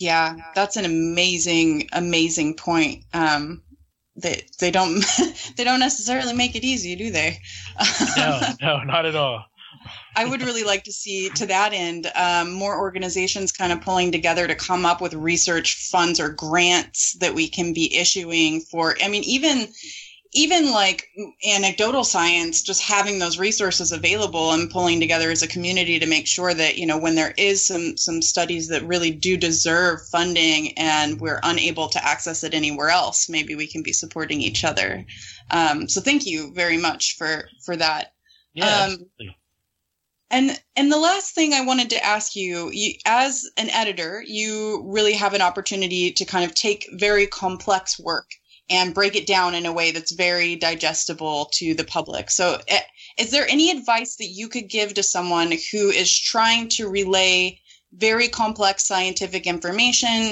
Yeah, that's an amazing, amazing point. Um, they they don't they don't necessarily make it easy, do they? no, no, not at all. I would really like to see, to that end, um, more organizations kind of pulling together to come up with research funds or grants that we can be issuing for. I mean, even even like anecdotal science, just having those resources available and pulling together as a community to make sure that you know when there is some some studies that really do deserve funding and we're unable to access it anywhere else, maybe we can be supporting each other. Um, so thank you very much for for that. Yeah. Um, and and the last thing I wanted to ask you, you, as an editor, you really have an opportunity to kind of take very complex work and break it down in a way that's very digestible to the public. So, eh, is there any advice that you could give to someone who is trying to relay very complex scientific information